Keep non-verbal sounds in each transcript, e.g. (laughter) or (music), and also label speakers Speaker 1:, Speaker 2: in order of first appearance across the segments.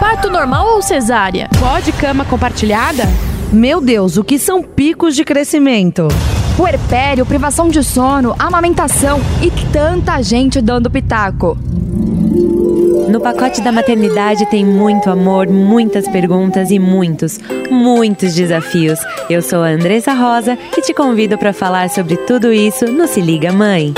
Speaker 1: Parto normal ou cesárea?
Speaker 2: Pode cama compartilhada?
Speaker 3: Meu Deus, o que são picos de crescimento?
Speaker 4: Puerpério, privação de sono, amamentação e tanta gente dando pitaco.
Speaker 5: No pacote da maternidade tem muito amor, muitas perguntas e muitos, muitos desafios. Eu sou a Andressa Rosa e te convido para falar sobre tudo isso no Se Liga Mãe.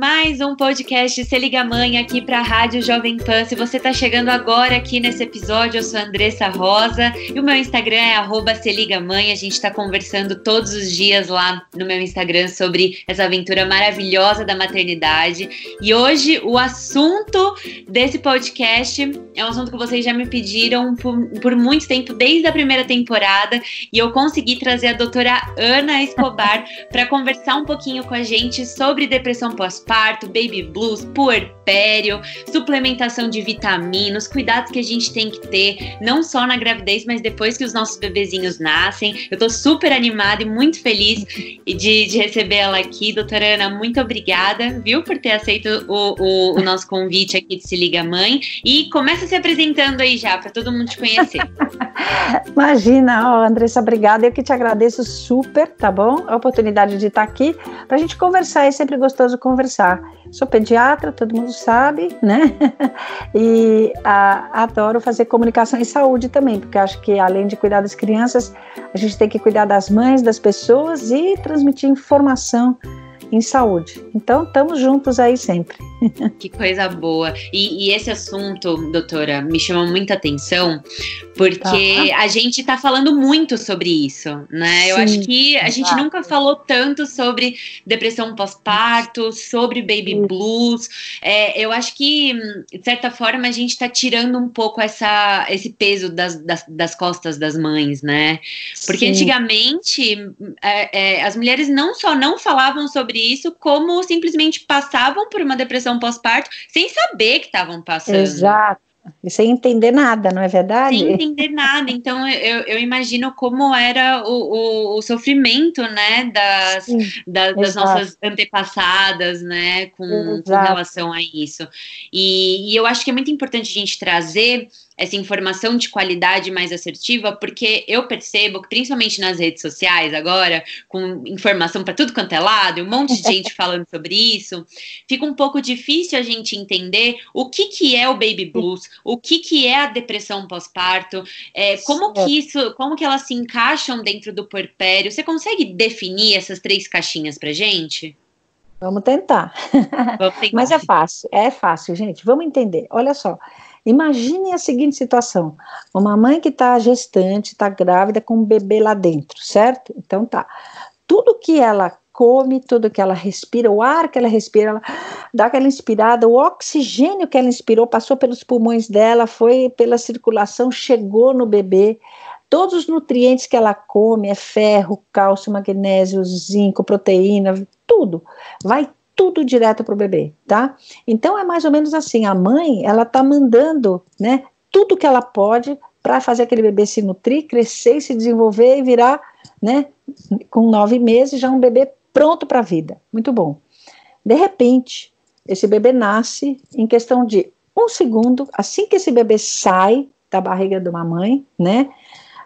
Speaker 5: Mais um podcast Se Liga Mãe aqui para a Rádio Jovem Pan. Se você está chegando agora aqui nesse episódio, eu sou a Andressa Rosa e o meu Instagram é arroba Se Liga Mãe. A gente está conversando todos os dias lá no meu Instagram sobre essa aventura maravilhosa da maternidade. E hoje o assunto desse podcast é um assunto que vocês já me pediram por, por muito tempo, desde a primeira temporada, e eu consegui trazer a doutora Ana Escobar (laughs) para conversar um pouquinho com a gente sobre depressão pós-parto, baby blues, puerpério, suplementação de vitaminas, cuidados que a gente tem que ter, não só na gravidez, mas depois que os nossos bebezinhos nascem. Eu tô super animada e muito feliz de, de receber ela aqui. Doutora Ana, muito obrigada, viu, por ter aceito o, o, o nosso convite aqui de Se Liga Mãe. E começa se apresentando aí já, para todo mundo te conhecer. (laughs)
Speaker 6: Imagina, oh, Andressa, obrigada. Eu que te agradeço super, tá bom? A oportunidade de estar aqui para a gente conversar, é sempre gostoso conversar. Sou pediatra, todo mundo sabe, né? (laughs) E a, adoro fazer comunicação em saúde também, porque acho que além de cuidar das crianças, a gente tem que cuidar das mães, das pessoas e transmitir informação em saúde. Então, estamos juntos aí sempre.
Speaker 5: Que coisa boa. E, e, esse assunto, doutora, me chama muita atenção, porque a gente está falando muito sobre isso, né? Sim, Eu acho que a gente nunca falou tanto sobre depressão pós-parto, sobre baby blues. É, eu acho que, de certa forma, a gente está tirando um pouco essa, esse peso das, das, das costas das mães, né? Porque Sim. antigamente é, é, as mulheres não só não falavam sobre isso, como simplesmente passavam por uma depressão depressão pós-parto sem saber que estavam passando.
Speaker 6: Exato. E sem entender nada, não é verdade?
Speaker 5: Sem entender nada. Então, eu, eu imagino como era o, o, o sofrimento, né, das, Sim, da, das nossas antepassadas, né, com, com, relação a isso. E, e eu acho que é muito importante a gente trazer essa informação de qualidade mais assertiva, porque eu percebo que, principalmente nas redes sociais agora, com informação para tudo quanto é lado, e um monte de gente (laughs) falando sobre isso, fica um pouco difícil a gente entender o que, que é o baby blues, o que, que é a depressão pós-parto, é, como que isso, como que elas se encaixam dentro do puerpério. Você consegue definir essas três caixinhas para gente?
Speaker 6: Vamos tentar. Vamos (laughs) tentar. Mas é fácil, é fácil, gente. Vamos entender. Olha só. Imagine a seguinte situação: uma mãe que está gestante, está grávida com um bebê lá dentro, certo? Então tá. Tudo que ela come, tudo que ela respira, o ar que ela respira, ela dá aquela inspirada, o oxigênio que ela inspirou passou pelos pulmões dela, foi pela circulação, chegou no bebê. Todos os nutrientes que ela come, é ferro, cálcio, magnésio, zinco, proteína, tudo, vai tudo direto para o bebê, tá? Então é mais ou menos assim, a mãe, ela tá mandando, né, tudo que ela pode para fazer aquele bebê se nutrir, crescer se desenvolver e virar, né, com nove meses já um bebê pronto para a vida. Muito bom. De repente, esse bebê nasce em questão de um segundo, assim que esse bebê sai da barriga de uma mãe, né?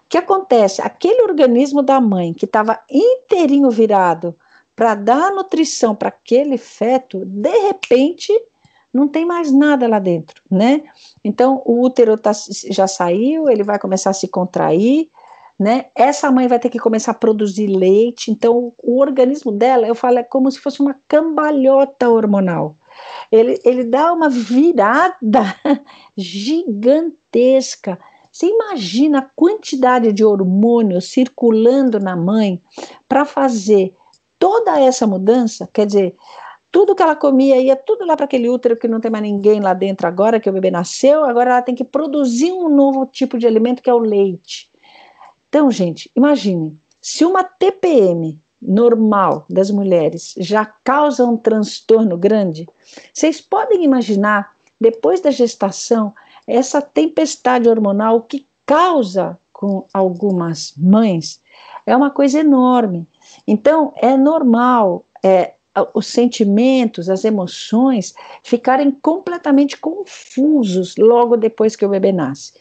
Speaker 6: O que acontece? Aquele organismo da mãe que estava inteirinho virado para dar nutrição para aquele feto, de repente não tem mais nada lá dentro, né? Então o útero tá, já saiu, ele vai começar a se contrair, né? Essa mãe vai ter que começar a produzir leite, então o organismo dela, eu falo, é como se fosse uma cambalhota hormonal. Ele, ele dá uma virada (laughs) gigantesca Você imagina a quantidade de hormônios circulando na mãe para fazer toda essa mudança? Quer dizer, tudo que ela comia ia tudo lá para aquele útero que não tem mais ninguém lá dentro agora, que o bebê nasceu, agora ela tem que produzir um novo tipo de alimento que é o leite. Então, gente, imagine, se uma TPM normal das mulheres já causa um transtorno grande, vocês podem imaginar, depois da gestação, essa tempestade hormonal que causa com algumas mães é uma coisa enorme. Então, é normal é, os sentimentos, as emoções ficarem completamente confusos logo depois que o bebê nasce.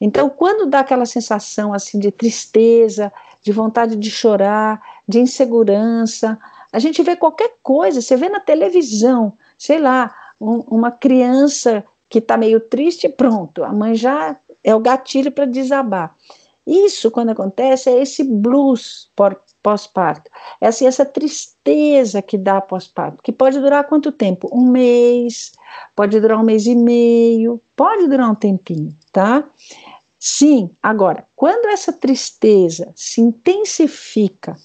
Speaker 6: Então, quando dá aquela sensação assim de tristeza, de vontade de chorar, de insegurança, a gente vê qualquer coisa, você vê na televisão, sei lá, um, uma criança que está meio triste, pronto, a mãe já é o gatilho para desabar. Isso, quando acontece, é esse blues pós-parto. É assim, essa tristeza que dá pós-parto, que pode durar quanto tempo? Um mês, pode durar um mês e meio, pode durar um tempinho, tá? Sim, agora, quando essa tristeza se intensifica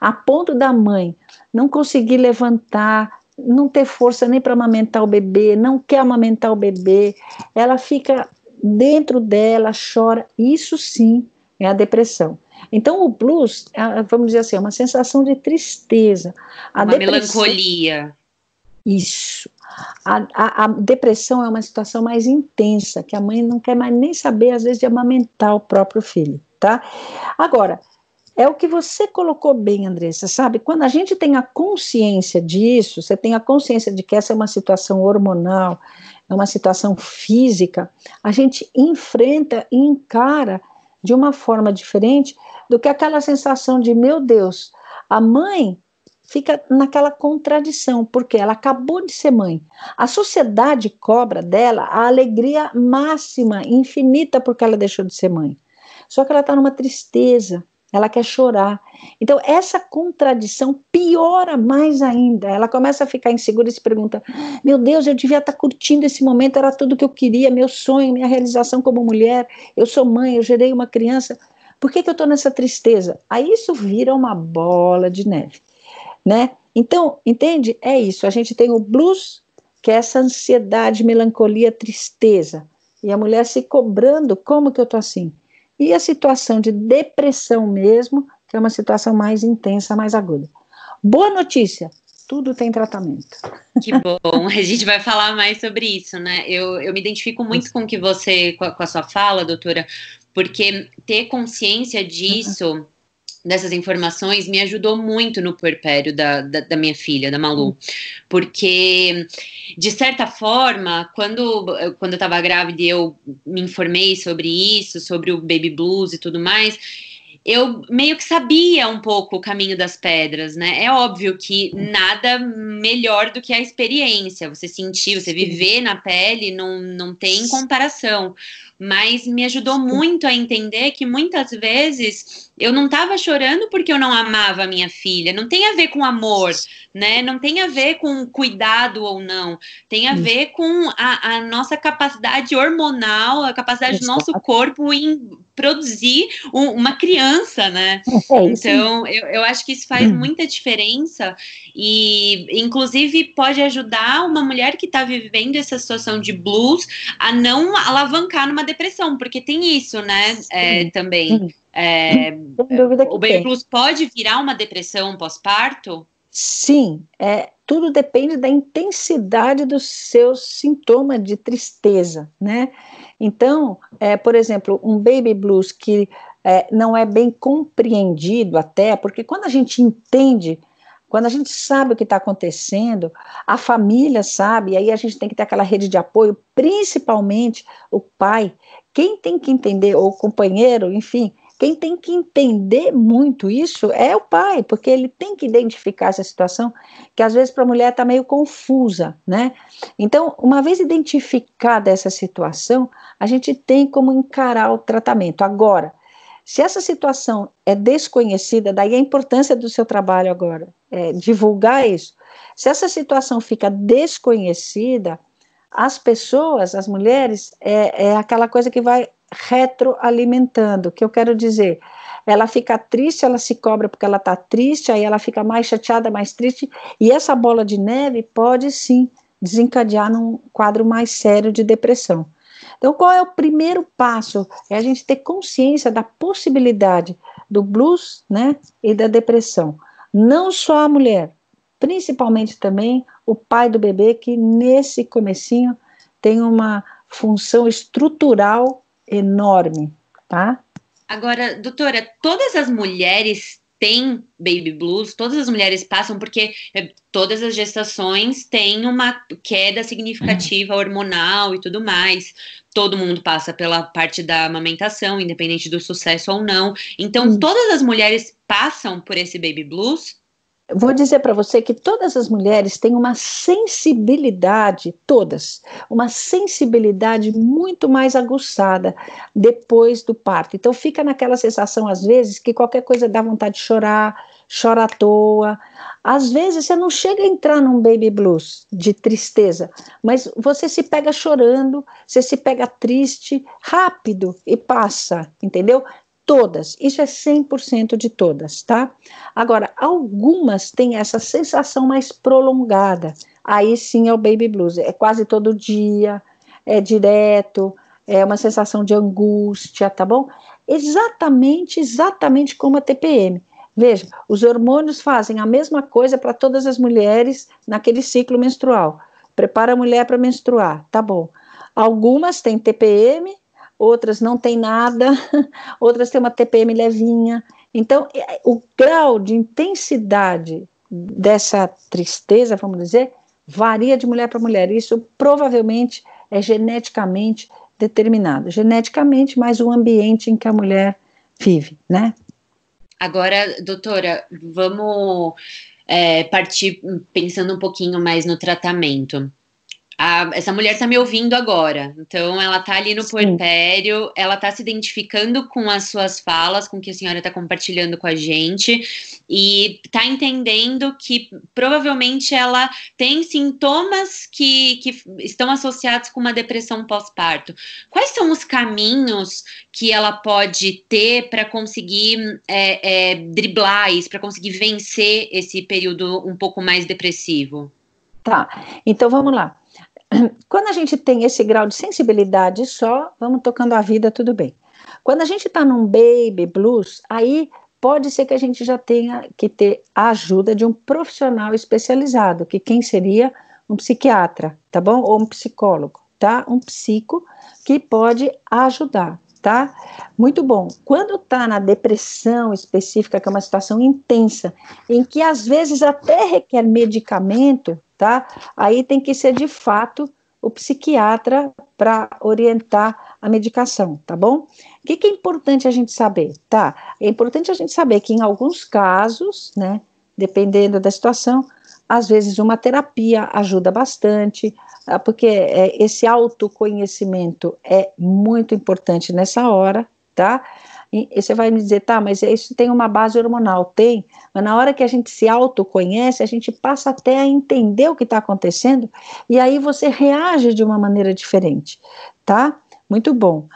Speaker 6: a ponto da mãe não conseguir levantar não ter força nem para amamentar o bebê, não quer amamentar o bebê, ela fica dentro dela, chora. Isso sim é a depressão. Então, o blues, é, vamos dizer assim, é uma sensação de tristeza.
Speaker 5: A uma melancolia.
Speaker 6: Isso. A, a, a, depressão é uma situação mais intensa, que a mãe não quer mais nem saber, às vezes, de amamentar o próprio filho, tá? Agora, é o que você colocou bem, Andressa, sabe? Quando a gente tem a consciência disso, você tem a consciência de que essa é uma situação hormonal, é uma situação física, a gente enfrenta e encara de uma forma diferente do que aquela sensação de, meu Deus, a mãe fica naquela contradição, porque ela acabou de ser mãe. A sociedade cobra dela a alegria máxima, infinita, porque ela deixou de ser mãe. Só que ela está numa tristeza, ela quer chorar. Então, essa contradição piora mais ainda. Ela começa a ficar insegura e se pergunta: meu Deus, eu devia estar curtindo esse momento, era tudo que eu queria, meu sonho, minha realização como mulher. Eu sou mãe, eu gerei uma criança. Por que, que eu estou nessa tristeza? Aí isso vira uma bola de neve, né? Então, entende? É isso. A gente tem o blues, que é essa ansiedade, melancolia, tristeza. E a mulher se cobrando: como que eu estou assim? E a situação de depressão mesmo, que é uma situação mais intensa, mais aguda. Boa notícia, tudo tem tratamento.
Speaker 5: Que bom, a gente vai falar mais sobre isso, né? Eu, eu me identifico muito com que você, com a, com a sua fala, doutora, porque ter consciência disso dessas informações me ajudou muito no puerpério da, da, da, minha filha, da Malu. Porque, de certa forma, quando, quando eu estava grávida e eu me informei sobre isso, sobre o baby blues e tudo mais, eu meio que sabia um pouco o caminho das pedras, né? É óbvio que nada melhor do que a experiência, você sentir, você viver na pele, não, não tem comparação. Mas me ajudou muito a entender que muitas vezes eu não estava chorando porque eu não amava a minha filha. Não tem a ver com amor, né? Não tem a ver com cuidado ou não. Tem a ver com a, a nossa capacidade hormonal, a capacidade do nosso corpo em produzir um, uma criança, né? É então, eu, eu acho que isso faz hum. muita diferença e, inclusive, pode ajudar uma mulher que está vivendo essa situação de blues a não alavancar numa depressão, porque tem isso, né? É, também. É, o baby blues pode virar uma depressão pós-parto?
Speaker 6: Sim, é, tudo depende da intensidade dos seus sintomas de tristeza, né? Então, é, por exemplo, um baby blues que é, não é bem compreendido até, porque quando a gente entende, quando a gente sabe o que está acontecendo, a família sabe, e aí a gente tem que ter aquela rede de apoio, principalmente o pai. Quem tem que entender, ou o companheiro, enfim, quem tem que entender muito isso é o pai, porque ele tem que identificar essa situação que às vezes para a mulher está meio confusa, né? Então, uma vez identificada essa situação, a gente tem como encarar o tratamento. Agora, se essa situação é desconhecida, daí a importância do seu trabalho agora, é divulgar isso. Se essa situação fica desconhecida, as pessoas, as mulheres, é, é aquela coisa que vai retroalimentando. O que eu quero dizer? Ela fica triste, ela se cobra porque ela está triste, aí ela fica mais chateada, mais triste, e essa bola de neve pode sim desencadear num quadro mais sério de depressão. Então, qual é o primeiro passo? É a gente ter consciência da possibilidade do blues, né, e da depressão. Não só a mulher, principalmente também o pai do bebê que nesse comecinho tem uma função estrutural enorme, tá?
Speaker 5: Agora, doutora, todas as mulheres têm baby blues, todas as mulheres passam porque é, todas as gestações têm uma queda significativa uhum. hormonal e tudo mais. Todo mundo passa pela parte da amamentação, independente do sucesso ou não. Então, uhum. todas as mulheres passam por esse baby blues?
Speaker 6: Vou dizer para você que todas as mulheres têm uma sensibilidade, todas, uma sensibilidade muito mais aguçada depois do parto. Então fica naquela sensação, às vezes, que qualquer coisa dá vontade de chorar, chora à toa. Às vezes você não chega a entrar num baby blues de tristeza, mas você se pega chorando, você se pega triste rápido e passa, entendeu? Todas, isso é 100% de todas, tá? Agora, algumas têm essa sensação mais prolongada, aí sim é o baby blues, é quase todo dia, é direto, é uma sensação de angústia, tá bom? Exatamente, exatamente como a TPM. Veja, os hormônios fazem a mesma coisa para todas as mulheres naquele ciclo menstrual. Prepara a mulher para menstruar, tá bom. Algumas têm TPM, outras não têm nada, (laughs) outras têm uma TPM levinha. Então, o grau de intensidade dessa tristeza, vamos dizer, varia de mulher para mulher. Isso provavelmente é geneticamente determinado. Geneticamente, mas o ambiente em que a mulher vive, né?
Speaker 5: Agora, doutora, vamos é, partir pensando um pouquinho mais no tratamento a, essa mulher está me ouvindo agora, então ela está ali no Sim. ela está se identificando com as suas falas, com o que a senhora está compartilhando com a gente, e está entendendo que provavelmente ela tem sintomas que, que estão associados com uma depressão pós-parto. Quais são os caminhos que ela pode ter para conseguir é, é, driblar isso, para conseguir vencer esse período um pouco mais depressivo?
Speaker 6: Tá, então vamos lá. (clears throat) Quando a gente tem esse grau de sensibilidade só, vamos tocando a vida, tudo bem. Quando a gente está num baby blues, aí pode ser que a gente já tenha que ter a ajuda de um profissional especializado, que quem seria um psiquiatra, tá bom? Ou um psicólogo, tá? Um psico que pode ajudar, tá? Muito bom. Quando tá na depressão específica, que é uma situação intensa, em que às vezes até requer medicamento, tá? Aí tem que ser de fato o psiquiatra para orientar a medicação, tá bom? O que, que, é importante a gente saber, tá? É importante a gente saber que em alguns casos, né, dependendo da situação, às vezes uma terapia ajuda bastante, ah, porque é, esse autoconhecimento é muito importante nessa hora, tá? E, você vai me dizer, tá, mas isso tem uma base hormonal. Tem, mas na hora que a gente se autoconhece, a gente passa até a entender o que está acontecendo e aí você reage de uma maneira diferente, tá? Muito bom.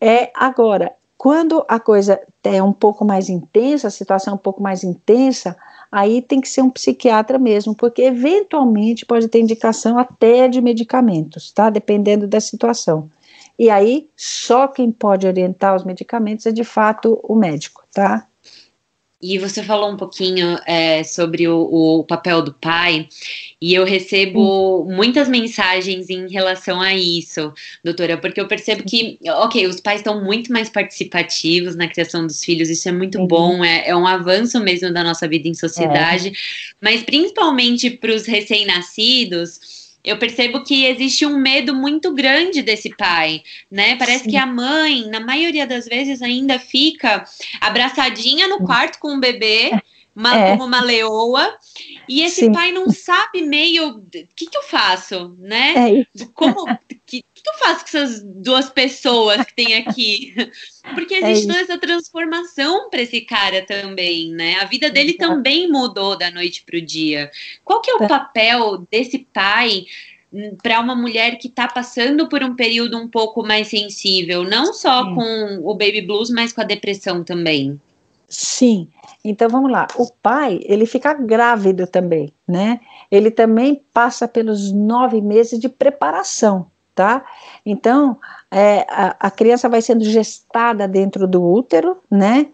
Speaker 6: É, agora, quando a coisa é um pouco mais intensa, a situação é um pouco mais intensa, aí tem que ser um psiquiatra mesmo, porque eventualmente pode ter indicação até de medicamentos, tá? Dependendo da situação. E aí, só quem pode orientar os medicamentos é de fato o médico, tá?
Speaker 5: E você falou um pouquinho é, sobre o, o, papel do pai, e eu recebo muitas mensagens em relação a isso, doutora, porque eu percebo que, ok, os pais estão muito mais participativos na criação dos filhos, isso é muito bom, é, é, um avanço mesmo da nossa vida em sociedade, é. mas principalmente para os recém-nascidos eu percebo que existe um medo muito grande desse pai, né? Parece Sim. que a mãe, na maioria das vezes, ainda fica abraçadinha no quarto com o bebê, uma, é. como uma leoa, e esse Sim. pai não sabe meio o que, que eu faço, né? É como que, que eu faço com essas duas pessoas que tem aqui? (laughs) Porque é existe é toda essa transformação para esse cara também, né? A vida dele Exato. também mudou da noite para o dia. Qual que é o é. papel desse pai para uma mulher que está passando por um período um pouco mais sensível, não só Sim. com o baby blues, mas com a depressão também.
Speaker 6: Sim. Então vamos lá. O pai ele fica grávido também, né? Ele também passa pelos nove meses de preparação, tá? Então é, a, a criança vai sendo gestada dentro do útero, né?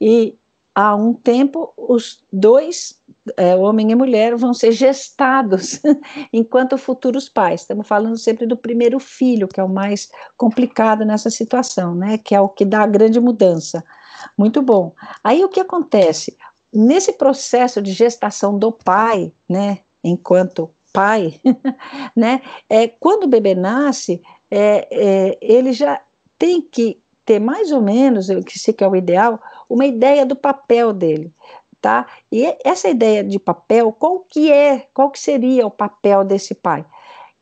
Speaker 6: E há um tempo os dois, é, homem e mulher, vão ser gestados (laughs) enquanto futuros pais. Estamos falando sempre do primeiro filho, que é o mais complicado nessa situação, né? Que é o que dá a grande mudança. Muito bom. Aí o que acontece? Nesse processo de gestação do pai, né? Enquanto pai, (laughs) né? É, quando o bebê nasce, é, é, ele já tem que ter mais ou menos, que sei que é o ideal, uma ideia do papel dele, tá? E essa ideia de papel, qual que é, qual que seria o papel desse pai?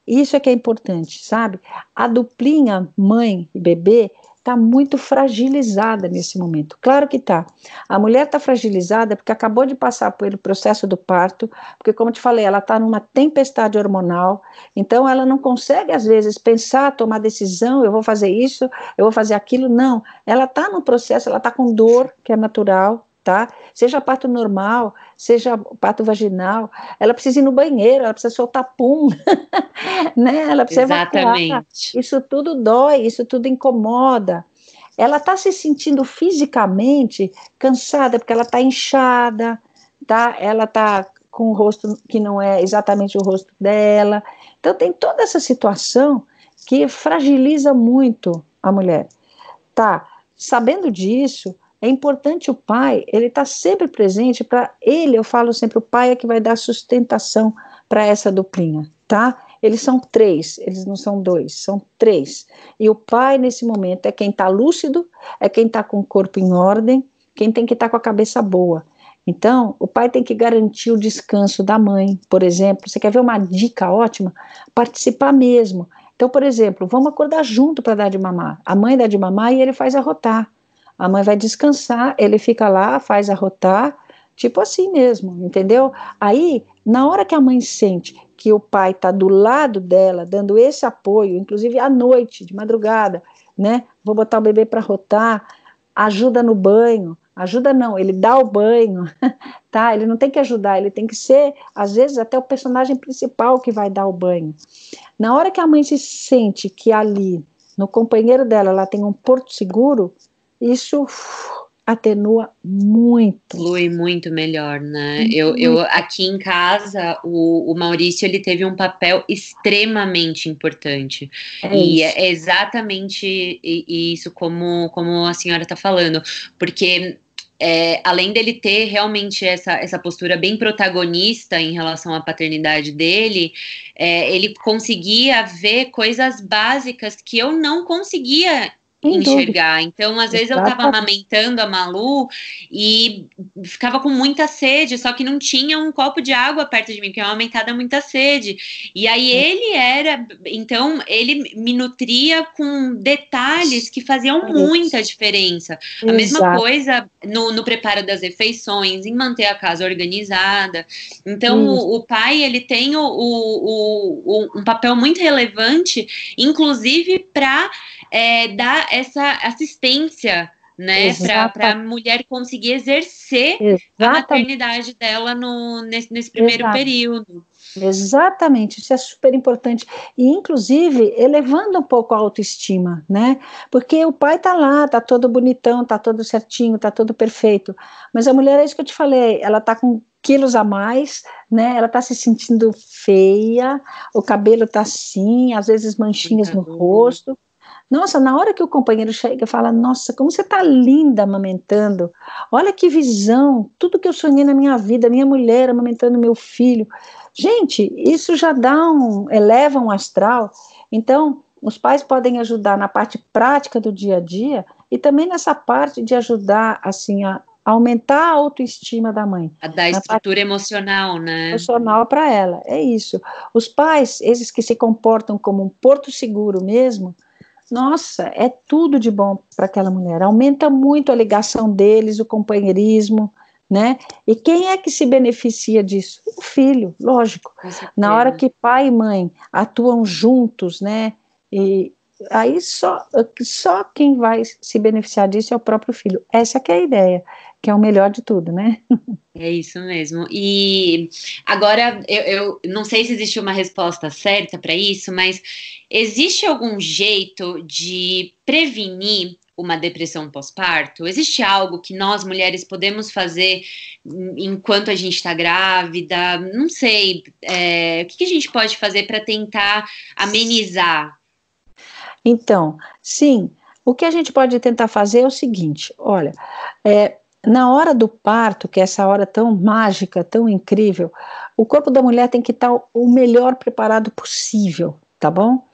Speaker 6: Isso é que é importante, sabe? A duplinha mãe e bebê está muito fragilizada nesse momento. Claro que está. A mulher está fragilizada porque acabou de passar pelo processo do parto, porque, como te falei, ela está numa tempestade hormonal, então ela não consegue, às vezes, pensar, tomar decisão, eu vou fazer isso, eu vou fazer aquilo. Não. Ela está no processo, ela está com dor, que é natural, tá? Seja parto normal, seja parto vaginal, ela precisa ir no banheiro, ela precisa soltar pum, (laughs) né? Ela precisa
Speaker 5: Exatamente. Evacuar.
Speaker 6: Isso tudo dói, isso tudo incomoda. Ela está se sentindo fisicamente cansada porque ela está inchada, tá? Ela está com o rosto que não é exatamente o rosto dela. Então tem toda essa situação que fragiliza muito a mulher. Tá? Sabendo disso, é importante o pai, ele está sempre presente para ele, eu falo sempre, o pai é que vai dar sustentação para essa duplinha, tá? Eles são três, eles não são dois, são três. E o pai, nesse momento, é quem está lúcido, é quem está com o corpo em ordem, quem tem que estar tá com a cabeça boa. Então, o pai tem que garantir o descanso da mãe, por exemplo. Você quer ver uma dica ótima? Participar mesmo. Então, por exemplo, vamos acordar junto para dar de mamar. A mãe dá de mamar e ele faz arrotar. A mãe vai descansar, ele fica lá, faz arrotar, tipo assim mesmo, entendeu? Aí, na hora que a mãe sente que o pai está do lado dela, dando esse apoio, inclusive à noite, de madrugada, né? Vou botar o bebê para rotar, ajuda no banho, ajuda não, ele dá o banho, (laughs) tá? Ele não tem que ajudar, ele tem que ser, às vezes, até o personagem principal que vai dar o banho. Na hora que a mãe se sente que ali, no companheiro dela, ela tem um porto seguro, isso atenua muito.
Speaker 5: Flui muito melhor, né? Muito. Eu, eu aqui em casa, o, o Maurício ele teve um papel extremamente importante. É e isso. é exatamente isso como, como a senhora está falando, porque é, além dele ter realmente essa, essa postura bem protagonista em relação à paternidade dele, é, ele conseguia ver coisas básicas que eu não conseguia enxergar. Então, às vezes eu estava amamentando a Malu e ficava com muita sede, só que não tinha um copo de água perto de mim, porque uma amamentada muita sede. E aí ele era, então ele me nutria com detalhes que faziam muita diferença. A mesma coisa no, no, preparo das refeições, em manter a casa organizada. Então, o, o, pai ele tem o, o, o, um papel muito relevante, inclusive para é, dar essa assistência né, para a mulher conseguir exercer Exatamente. a maternidade dela no, nesse, nesse primeiro Exato. período.
Speaker 6: Exatamente, isso é super importante. E, inclusive, elevando um pouco a autoestima, né? Porque o pai tá lá, tá todo bonitão, tá todo certinho, tá todo perfeito. Mas a mulher, é isso que eu te falei, ela tá com quilos a mais, né? Ela tá se sentindo feia, o cabelo tá assim, às vezes manchinhas no rosto. Nossa, na hora que o companheiro chega e fala, nossa, como você está linda amamentando, olha que visão, tudo que eu sonhei na minha vida, minha mulher amamentando meu filho. Gente, isso já dá um, eleva um astral. Então, os pais podem ajudar na parte prática do dia a dia e também nessa parte de ajudar, assim, a aumentar a autoestima da mãe.
Speaker 5: A dar estrutura emocional, né?
Speaker 6: Emocional para ela, é isso. Os pais, esses que se comportam como um porto seguro mesmo, nossa, é tudo de bom para aquela mulher. Aumenta muito a ligação deles, o companheirismo, né? E quem é que se beneficia disso? O filho, lógico. Na hora que pai e mãe atuam juntos, né? E aí só, só quem vai se beneficiar disso é o próprio filho. Essa que é a ideia, que é o melhor de tudo, né? (laughs)
Speaker 5: É isso mesmo. E agora eu, eu não sei se existe uma resposta certa para isso, mas existe algum jeito de prevenir uma depressão pós-parto? Existe algo que nós mulheres podemos fazer enquanto a gente está grávida? Não sei. É, o que, que a gente pode fazer para tentar amenizar?
Speaker 6: Então, sim. O que a gente pode tentar fazer é o seguinte: olha, é, na hora do parto, que é essa hora tão mágica, tão incrível, o corpo da mulher tem que estar o melhor preparado possível, tá bom?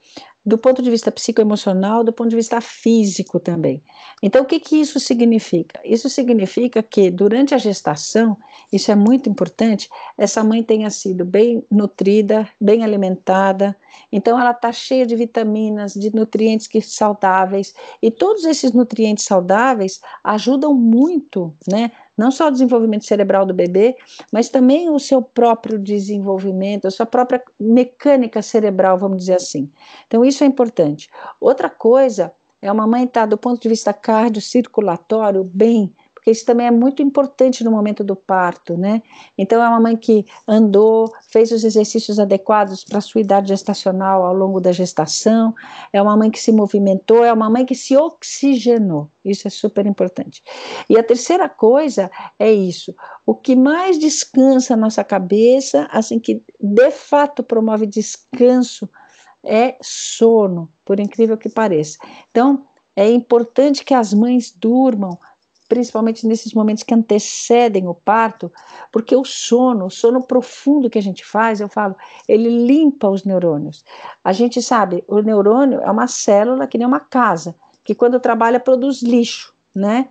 Speaker 6: Do ponto de vista psicoemocional, do ponto de vista físico também. Então, o que, que isso significa? Isso significa que durante a gestação, isso é muito importante, essa mãe tenha sido bem nutrida, bem alimentada, então ela está cheia de vitaminas, de nutrientes que saudáveis, e todos esses nutrientes saudáveis ajudam muito, né, não só o desenvolvimento cerebral do bebê, mas também o seu próprio desenvolvimento, a sua própria mecânica cerebral, vamos dizer assim. Então, isso é importante. Outra coisa é uma mãe estar, tá, do ponto de vista cardiocirculatório, bem porque isso também é muito importante no momento do parto, né? Então é uma mãe que andou, fez os exercícios adequados para a sua idade gestacional ao longo da gestação, é uma mãe que se movimentou, é uma mãe que se oxigenou. Isso é super importante. E a terceira coisa é isso: o que mais descansa a nossa cabeça, assim que de fato promove descanso, é sono, por incrível que pareça. Então, é importante que as mães durmam principalmente nesses momentos que antecedem o parto, porque o sono, o sono profundo que a gente faz, eu falo, ele limpa os neurônios. A gente sabe, o neurônio é uma célula que nem uma casa, que quando trabalha produz lixo, né?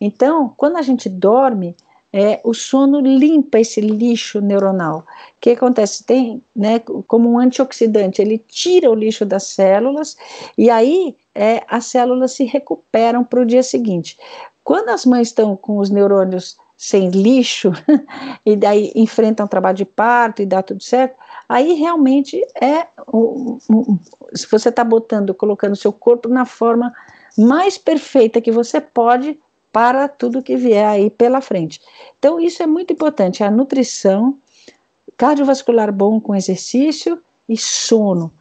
Speaker 6: Então, quando a gente dorme, é, o sono limpa esse lixo neuronal. O que acontece? Tem, né, como um antioxidante, ele tira o lixo das células e aí é, as células se recuperam para o dia seguinte. Quando as mães estão com os neurônios sem lixo, (laughs) e daí enfrentam trabalho de parto e dá tudo certo, aí realmente é. Se você está botando, colocando seu corpo na forma mais perfeita que você pode para tudo que vier aí pela frente. Então, isso é muito importante: a nutrição, cardiovascular bom com exercício e sono.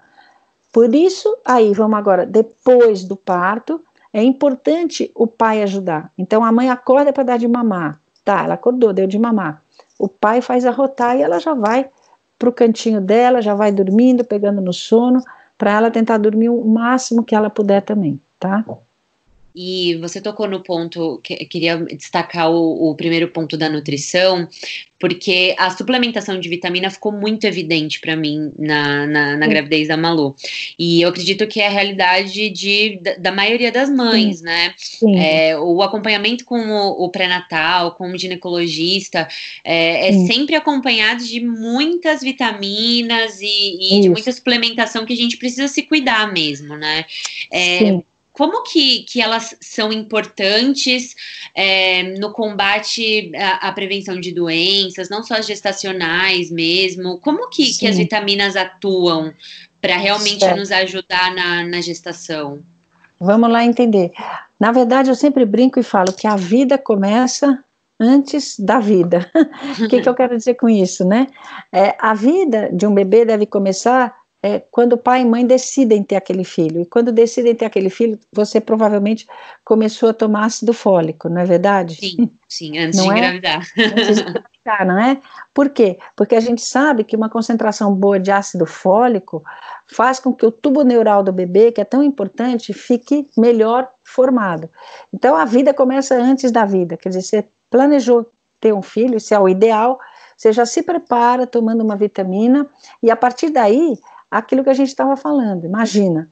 Speaker 6: Por isso, aí vamos agora, depois do parto, é importante o pai ajudar. Então a mãe acorda para dar de mamar. Tá, ela acordou, deu de mamar. O pai faz arrotar e ela já vai para o cantinho dela, já vai dormindo, pegando no sono, para ela tentar dormir o máximo que ela puder também, tá?
Speaker 5: E você tocou no ponto, que queria destacar o, o, primeiro ponto da nutrição, porque a suplementação de vitamina ficou muito evidente para mim na, na, na gravidez da Malu. E eu acredito que é a realidade de, da, da maioria das mães, Sim. né? Sim. É, o acompanhamento com o, o pré-natal, com o ginecologista, é, é sempre acompanhado de muitas vitaminas e, e de muita suplementação que a gente precisa se cuidar mesmo, né? É, Sim como que, que elas são importantes é, no combate à, à, prevenção de doenças, não só gestacionais mesmo? Como que, que as vitaminas atuam para realmente certo. nos ajudar na, na gestação?
Speaker 6: Vamos lá entender. Na verdade, eu sempre brinco e falo que a vida começa antes da vida. (laughs) O que, que, eu (laughs) quero dizer com isso, né? É, a vida de um bebê deve começar é quando pai e mãe decidem ter aquele filho. E quando decidem ter aquele filho, você provavelmente começou a tomar ácido fólico, não é verdade?
Speaker 5: Sim, (laughs) sim, antes não de é? engravidar. Antes de engravidar, (laughs)
Speaker 6: não é? Por quê? Porque a gente sabe que uma concentração boa de ácido fólico faz com que o tubo neural do bebê, que é tão importante, fique melhor formado. Então a vida começa antes da vida, quer dizer, você planejou ter um filho, isso é o ideal, você já se prepara tomando uma vitamina e a partir daí aquilo que a gente estava falando. Imagina,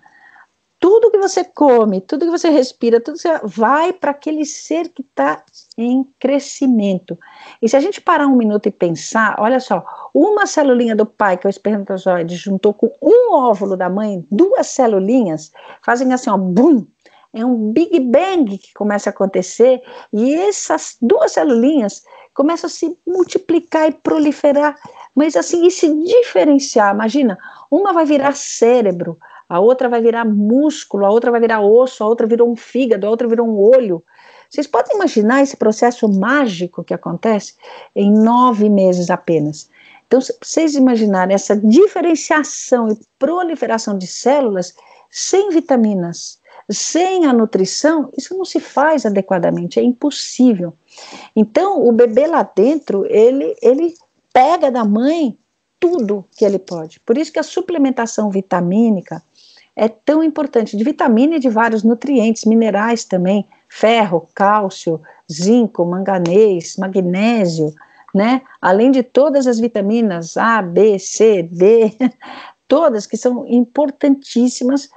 Speaker 6: tudo que você come, tudo que você respira, tudo que você vai para aquele ser que está em crescimento. E se a gente parar um minuto e pensar, olha só, uma celulinha do pai, que é o espermatozoide, juntou com um óvulo da mãe, duas celulinhas, fazem assim, ó, bum, é um Big Bang que começa a acontecer, e essas duas celulinhas começam a se multiplicar e proliferar, mas assim, e se diferenciar. Imagina, uma vai virar cérebro, a outra vai virar músculo, a outra vai virar osso, a outra virou um fígado, a outra virou um olho. Vocês podem imaginar esse processo mágico que acontece em nove meses apenas. Então, se vocês imaginarem essa diferenciação e proliferação de células sem vitaminas, sem a nutrição, isso não se faz adequadamente, é impossível. Então, o bebê lá dentro, ele, ele pega da mãe tudo que ele pode. Por isso que a suplementação vitamínica é tão importante, de vitamina e de vários nutrientes, minerais também, ferro, cálcio, zinco, manganês, magnésio, né? Além de todas as vitaminas A, B, C, D, (laughs) todas que são importantíssimas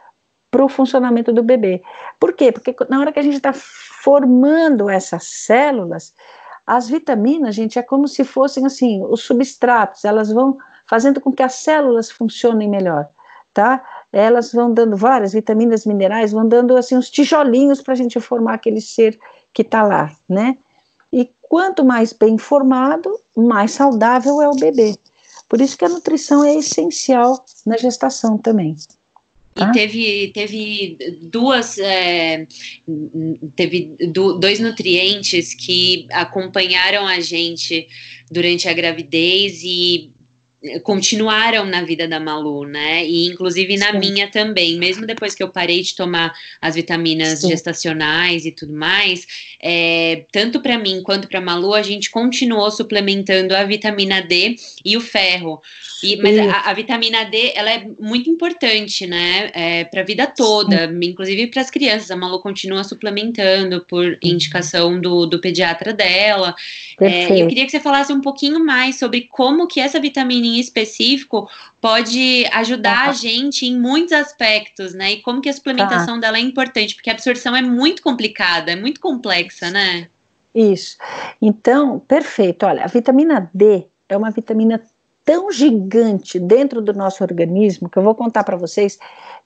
Speaker 6: para o funcionamento do bebê. Por quê? Porque na hora que a gente está formando essas células, as vitaminas, gente, é como se fossem assim, os substratos, elas vão fazendo com que as células funcionem melhor, tá? Elas vão dando várias vitaminas, minerais, vão dando assim uns tijolinhos para a gente formar aquele ser que está lá, né? E quanto mais bem formado, mais saudável é o bebê. Por isso que a nutrição é essencial na gestação também.
Speaker 5: E teve, teve duas é, teve dois nutrientes que acompanharam a gente durante a gravidez e continuaram na vida da Malu, né? E inclusive na Sim. minha também, mesmo depois que eu parei de tomar as vitaminas Sim. gestacionais e tudo mais, é, tanto para mim quanto para Malu, a gente continuou suplementando a vitamina D e o ferro. E, mas a, a, vitamina D, ela é muito importante, né? É, para a vida toda, Sim. inclusive para as crianças. A Malu continua suplementando por indicação do, do pediatra dela. É, eu queria que você falasse um pouquinho mais sobre como que essa vitamina em específico pode ajudar a gente em muitos aspectos, né? E como que a suplementação tá. dela é importante, porque a absorção é muito complicada, é muito complexa, né?
Speaker 6: Isso. Então, perfeito. Olha, a vitamina D é uma vitamina tão gigante dentro do nosso organismo que eu vou contar para vocês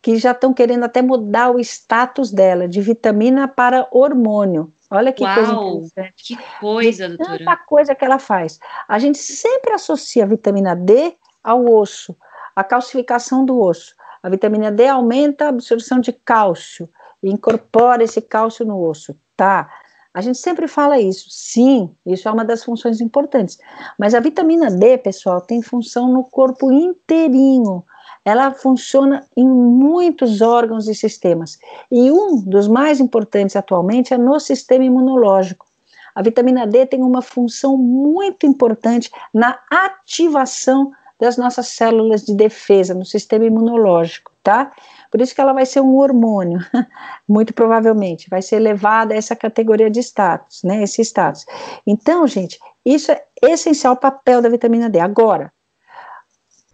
Speaker 6: que já estão querendo até mudar o status dela de vitamina para hormônio. Olha que
Speaker 5: Uau,
Speaker 6: coisa interessante.
Speaker 5: Que coisa, doutora.
Speaker 6: Tanta coisa que ela faz. A gente sempre associa a vitamina D ao osso, a calcificação do osso. A vitamina D aumenta a absorção de cálcio e incorpora esse cálcio no osso. Tá. A gente sempre fala isso. Sim, isso é uma das funções importantes. Mas a vitamina D, pessoal, tem função no corpo inteirinho ela funciona em muitos órgãos e sistemas. E um dos mais importantes atualmente é no sistema imunológico. A vitamina D tem uma função muito importante na ativação das nossas células de defesa no sistema imunológico, tá? Por isso que ela vai ser um hormônio, (laughs) muito provavelmente, vai ser elevada a essa categoria de status, né? Esse status. Então, gente, isso é essencial o papel da vitamina D. Agora,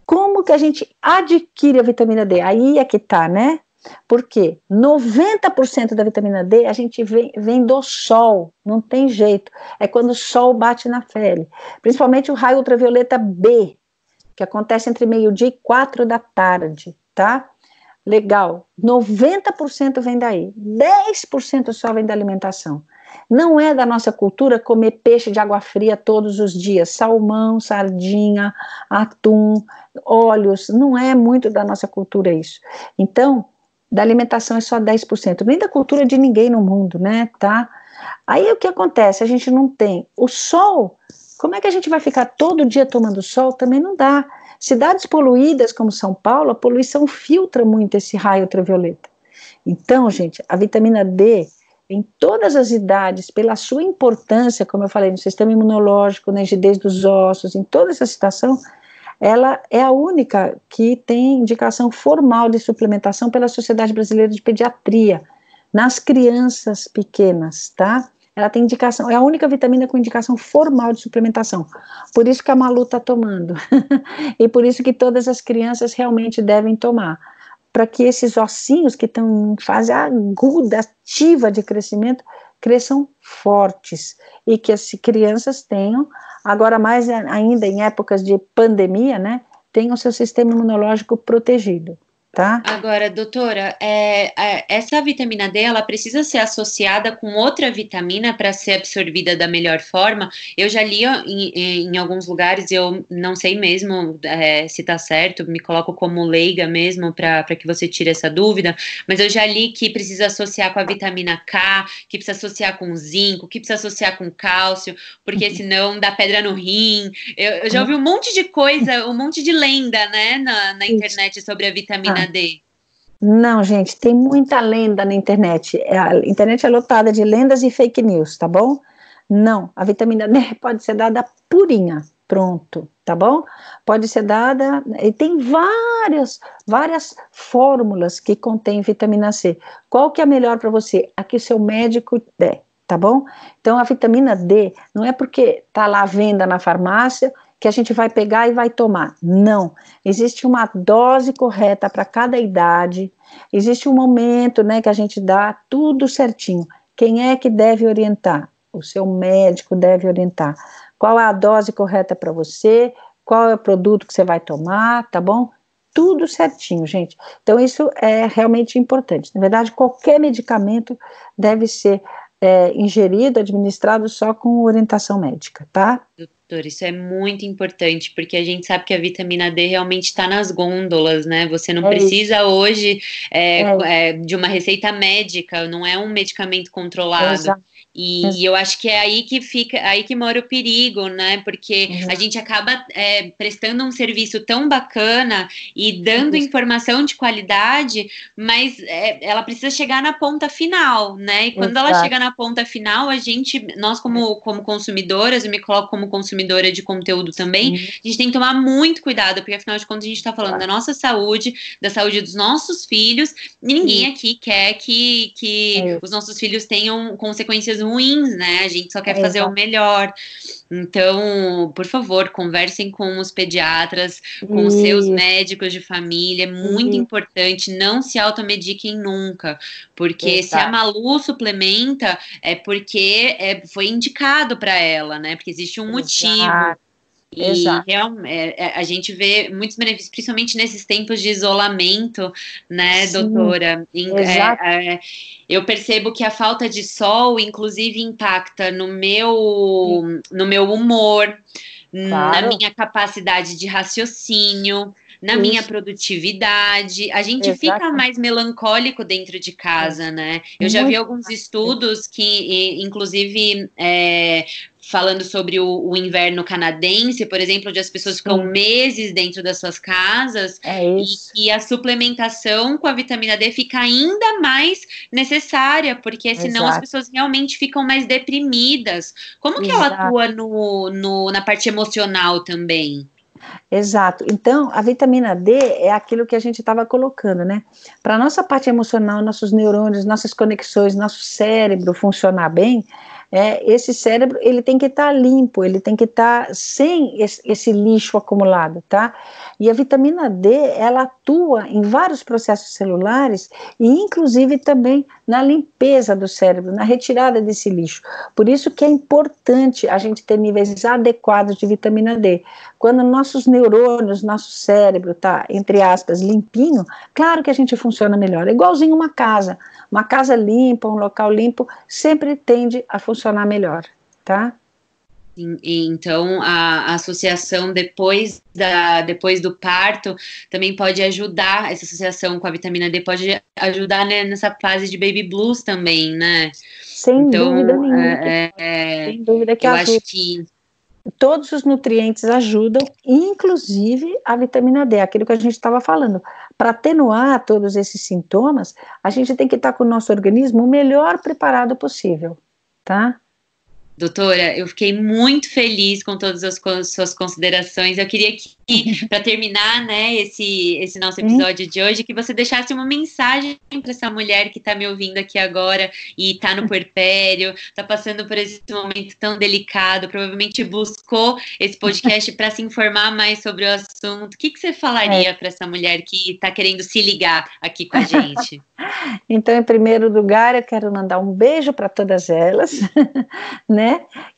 Speaker 6: como que a gente adquire a vitamina D? Aí é que tá, né? Porque 90% da vitamina D a gente vem, vem, do sol, não tem jeito. É quando o sol bate na pele. Principalmente o raio ultravioleta B, que acontece entre meio-dia e quatro da tarde, tá? Legal. 90% vem daí. 10% só vem da alimentação. Não é da nossa cultura comer peixe de água fria todos os dias, salmão, sardinha, atum, óleos, não é muito da nossa cultura isso. Então, da alimentação é só 10%, nem da cultura de ninguém no mundo, né, tá? Aí o que acontece? A gente não tem o sol. Como é que a gente vai ficar todo dia tomando sol? Também não dá. Cidades poluídas como São Paulo, a poluição filtra muito esse raio ultravioleta. Então, gente, a vitamina D em todas as idades, pela sua importância, como eu falei, no sistema imunológico, na rigidez dos ossos, em toda essa situação, ela é a única que tem indicação formal de suplementação pela Sociedade Brasileira de Pediatria, nas crianças pequenas, tá? Ela tem indicação, é a única vitamina com indicação formal de suplementação. Por isso que a Malu está tomando. (laughs) e por isso que todas as crianças realmente devem tomar para que esses ossinhos que estão em fase aguda, ativa de crescimento, cresçam fortes e que as crianças tenham, agora mais ainda em épocas de pandemia, né, tenham seu sistema imunológico protegido, Tá?
Speaker 5: Agora, doutora, é, é, essa vitamina D ela precisa ser associada com outra vitamina para ser absorvida da melhor forma. Eu já li em, em alguns lugares, eu não sei mesmo é, se está certo, me coloco como leiga mesmo para que você tire essa dúvida, mas eu já li que precisa associar com a vitamina K, que precisa associar com zinco, que precisa associar com cálcio, porque uhum. senão dá pedra no rim. Eu, eu já ouvi um monte de coisa, um monte de lenda, né, na, na internet sobre a vitamina vitamina D?
Speaker 6: Não, gente, tem muita lenda na internet. É, a internet é lotada de lendas e fake news, tá bom? Não, a vitamina D (laughs) pode ser dada purinha, pronto, tá bom? Pode ser dada, e tem várias, várias fórmulas que contêm vitamina C. Qual que é a melhor para você? A que o seu médico der, tá bom? Então, a vitamina D não é porque tá lá à venda na farmácia que a gente vai pegar e vai tomar. Não. Existe uma dose correta para cada idade, existe um momento né, que a gente dá tudo certinho. Quem é que deve orientar? O seu médico deve orientar. Qual é a dose correta para você? Qual é o produto que você vai tomar, tá bom? Tudo certinho, gente. Então, isso é realmente importante. Na verdade, qualquer medicamento deve ser é, ingerido, administrado só com orientação médica, tá?
Speaker 5: doutor, isso é muito importante, porque a gente sabe que a vitamina D realmente está nas gôndolas, né? Você não é precisa isso. hoje é, é. É, de uma receita médica, não é um medicamento controlado. Exato. E, e, eu acho que é aí que fica, aí que mora o perigo, né? Porque uhum. a gente acaba é, prestando um serviço tão bacana e dando uhum. informação de qualidade, mas é, ela precisa chegar na ponta final, né? E quando Exato. ela chega na ponta final, a gente, nós como, como consumidoras, eu me coloco como consumidora de conteúdo também, uhum. a gente tem que tomar muito cuidado, porque afinal de contas a gente está falando da nossa saúde, da saúde dos nossos filhos, e ninguém aqui quer que, que é. os nossos filhos tenham consequências ruins, né? A gente só quer é, fazer exato. o melhor. Então, por favor, conversem com os pediatras, com os seus médicos de família. É muito importante. Não se automediquem nunca. Porque exato. se a Malu suplementa, é porque é, foi indicado para ela, né? Porque existe um motivo. E real, é, é, a gente vê muitos benefícios, principalmente nesses tempos de isolamento, né, Sim, doutora? É, é, eu percebo que a falta de sol, inclusive, impacta no meu, no meu humor, claro. na minha capacidade de raciocínio na Isso. minha produtividade. A gente Exato. fica mais melancólico dentro de casa, né? Eu já vi alguns estudos que, inclusive, é, falando sobre o, o, inverno canadense, por exemplo, onde as pessoas ficam Sim. meses dentro das suas casas é e, e, a suplementação com a vitamina D fica ainda mais necessária, porque senão Exato. as pessoas realmente ficam mais deprimidas. Como que Exato. ela atua no, no, na parte emocional também?
Speaker 6: Exato. Então, a vitamina D é aquilo que a gente estava colocando, né? Para nossa parte emocional, nossos neurônios, nossas conexões, nosso cérebro funcionar bem, é, esse cérebro ele tem que estar tá limpo, ele tem que estar tá sem esse, esse, lixo acumulado, tá? E a vitamina D ela atua em vários processos celulares e inclusive também na limpeza do cérebro, na retirada desse lixo. Por isso que é importante a gente ter níveis adequados de vitamina D. Quando nossos neurônios, nosso cérebro tá entre aspas limpinho, claro que a gente funciona melhor. É igualzinho uma casa. Uma casa limpa, um local limpo, sempre tende a funcionar melhor, tá?
Speaker 5: Então, a, associação depois, da, depois do parto também pode ajudar, essa associação com a vitamina D pode ajudar né, nessa fase de baby blues também, né?
Speaker 6: Sem então, dúvida nenhuma. É, é, sem dúvida que eu ajuda. acho que todos os nutrientes ajudam, inclusive a vitamina D, aquilo que a gente estava falando. Para atenuar todos esses sintomas, a gente tem que estar tá com o nosso organismo o melhor preparado possível, tá?
Speaker 5: Doutora, eu fiquei muito feliz com todas as suas considerações. Eu queria que, (laughs) para terminar, né, esse, esse nosso episódio de hoje, que você deixasse uma mensagem para essa mulher que está me ouvindo aqui agora e está no puerpério, está passando por esse momento tão delicado, provavelmente buscou esse podcast para se informar mais sobre o assunto. O que, que você falaria é. para essa mulher que está querendo se ligar aqui com a (laughs) gente?
Speaker 6: então, em primeiro lugar, eu quero mandar um beijo para todas elas, (laughs) né?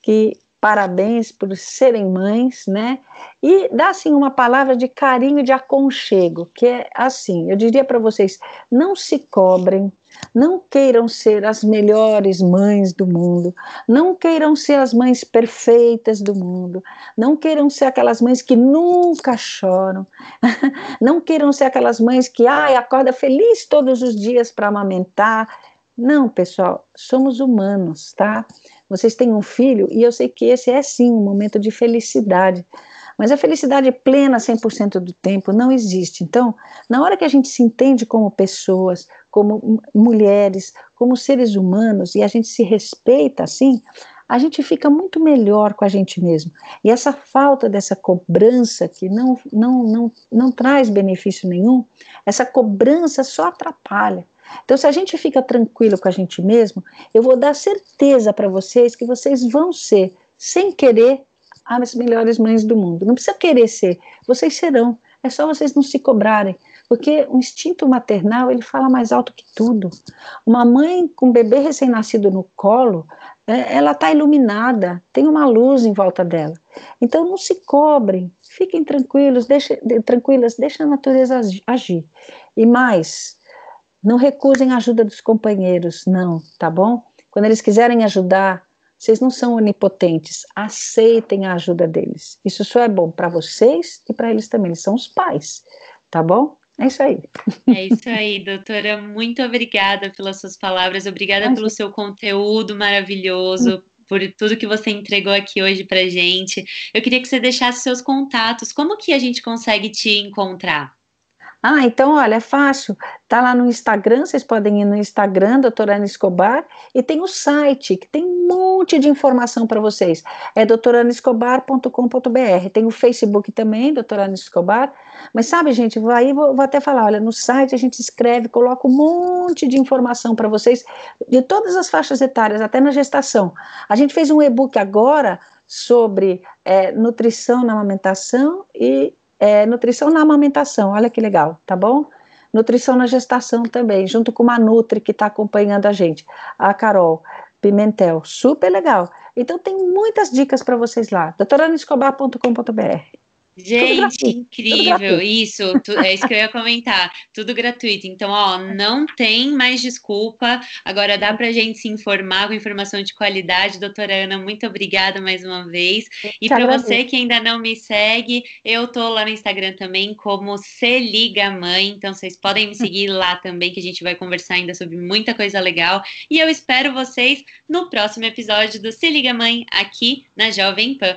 Speaker 6: Que parabéns por serem mães, né? E dá assim uma palavra de carinho, de aconchego, que é assim, eu diria para vocês, não se cobrem, não queiram ser as melhores mães do mundo, não queiram ser as mães perfeitas do mundo, não queiram ser aquelas mães que nunca choram, (laughs) não queiram ser aquelas mães que ai, acorda feliz todos os dias para amamentar. Não, pessoal, somos humanos, tá? Vocês têm um filho e eu sei que esse é sim um momento de felicidade. Mas a felicidade plena 100% do tempo não existe. Então, na hora que a gente se entende como pessoas, como mulheres, como seres humanos e a gente se respeita assim, a gente fica muito melhor com a gente mesmo. E essa falta dessa cobrança que não, não, não, não traz benefício nenhum, essa cobrança só atrapalha. Então, se a gente fica tranquilo com a gente mesmo, eu vou dar certeza para vocês que vocês vão ser, sem querer, as melhores mães do mundo. Não precisa querer ser, vocês serão. É só vocês não se cobrarem, porque o instinto maternal ele fala mais alto que tudo. Uma mãe com um bebê recém-nascido no colo, é, ela está iluminada, tem uma luz em volta dela. Então não se cobrem, fiquem tranquilos, deixe, tranquilas, deixem a natureza agir. E mais, não recusem a ajuda dos companheiros, não, tá bom? Quando eles quiserem ajudar, vocês não são onipotentes, aceitem a ajuda deles. Isso só é bom para vocês e para eles também, eles são os pais, tá bom? É isso aí.
Speaker 5: É isso aí, doutora. Muito obrigada pelas suas palavras, obrigada pelo seu conteúdo maravilhoso. Por tudo que você entregou aqui hoje pra gente. Eu queria que você deixasse seus contatos. Como que a gente consegue te encontrar?
Speaker 6: Ah, então, olha, é fácil. Tá lá no Instagram, vocês podem ir no Instagram, doutora Ana Escobar, e tem o site, que tem um monte de informação para vocês. É doutoranaescobar.com.br. Tem o Facebook também, doutora Ana Escobar. Mas sabe, gente, aí vou, vou até falar, olha, no site a gente escreve, coloca um monte de informação para vocês, de todas as faixas etárias, até na gestação. A gente fez um e-book agora sobre é, nutrição na amamentação e é, nutrição na amamentação, olha que legal, tá bom? Nutrição na gestação também, junto com uma Nutri que está acompanhando a gente, a Carol Pimentel, super legal. Então tem muitas dicas para vocês lá, doutoranaescobar.com.br.
Speaker 5: Gente, incrível, isso, tu, é isso que eu ia comentar, tudo gratuito. Então, ó, não tem mais desculpa, agora dá pra gente se informar com informação de qualidade. Doutora Ana, muito obrigada mais uma vez. E para você que ainda não me segue, eu tô lá no Instagram também como Se Liga Mãe, então vocês podem me seguir (laughs) lá também, que a gente vai conversar ainda sobre muita coisa legal. E eu espero vocês no próximo episódio do Se Liga Mãe, aqui na Jovem Pan.